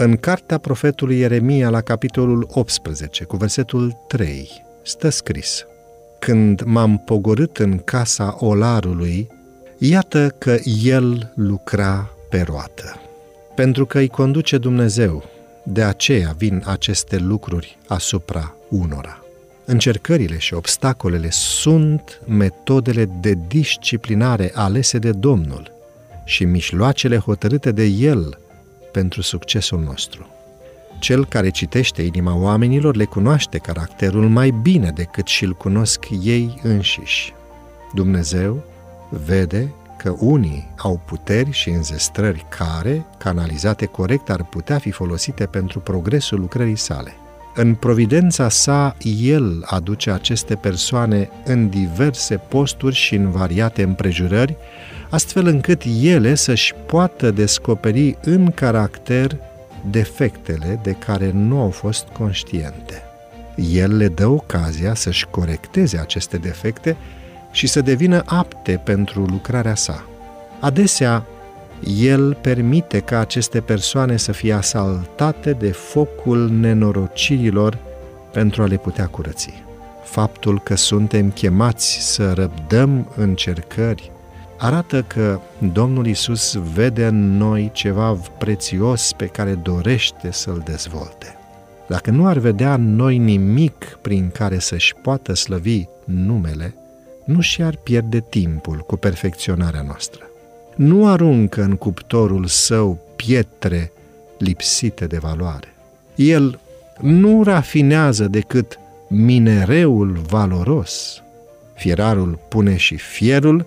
În cartea profetului Ieremia, la capitolul 18, cu versetul 3, stă scris Când m-am pogorât în casa olarului, iată că el lucra pe roată. Pentru că îi conduce Dumnezeu, de aceea vin aceste lucruri asupra unora. Încercările și obstacolele sunt metodele de disciplinare alese de Domnul și mișloacele hotărâte de El pentru succesul nostru. Cel care citește inima oamenilor le cunoaște caracterul mai bine decât și-l cunosc ei înșiși. Dumnezeu vede că unii au puteri și înzestrări care, canalizate corect, ar putea fi folosite pentru progresul lucrării sale. În providența sa, El aduce aceste persoane în diverse posturi și în variate împrejurări, astfel încât ele să-și poată descoperi în caracter defectele de care nu au fost conștiente. El le dă ocazia să-și corecteze aceste defecte și să devină apte pentru lucrarea sa. Adesea, el permite ca aceste persoane să fie asaltate de focul nenorocirilor pentru a le putea curăți. Faptul că suntem chemați să răbdăm încercări arată că Domnul Isus vede în noi ceva prețios pe care dorește să-l dezvolte. Dacă nu ar vedea în noi nimic prin care să-și poată slăvi numele, nu și-ar pierde timpul cu perfecționarea noastră. Nu aruncă în cuptorul său pietre lipsite de valoare. El nu rafinează decât minereul valoros. Fierarul pune și fierul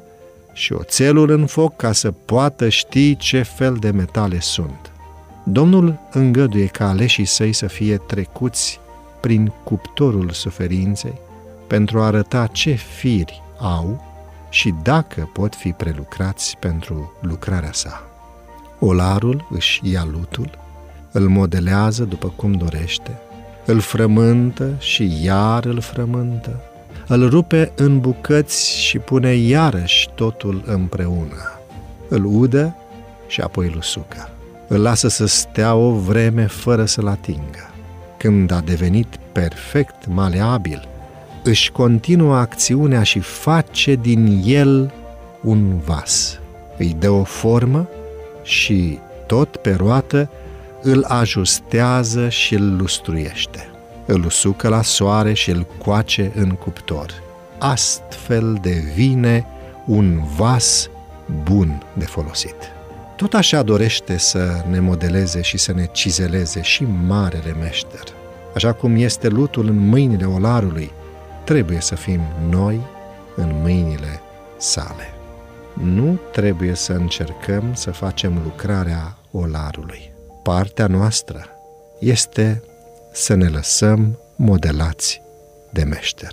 și oțelul în foc ca să poată ști ce fel de metale sunt. Domnul îngăduie ca aleșii săi să fie trecuți prin cuptorul suferinței pentru a arăta ce firi au și dacă pot fi prelucrați pentru lucrarea sa. Olarul își ia lutul, îl modelează după cum dorește, îl frământă și iar îl frământă, îl rupe în bucăți și pune iarăși totul împreună. Îl udă și apoi îl usucă. Îl lasă să stea o vreme fără să-l atingă. Când a devenit perfect maleabil, își continuă acțiunea și face din el un vas. Îi dă o formă și, tot pe roată, îl ajustează și îl lustruiește. Îl usucă la soare și îl coace în cuptor. Astfel devine un vas bun de folosit. Tot așa dorește să ne modeleze și să ne cizeleze și marele meșter. Așa cum este lutul în mâinile olarului, trebuie să fim noi în mâinile sale. Nu trebuie să încercăm să facem lucrarea olarului. Partea noastră este să ne lăsăm modelați de meșter.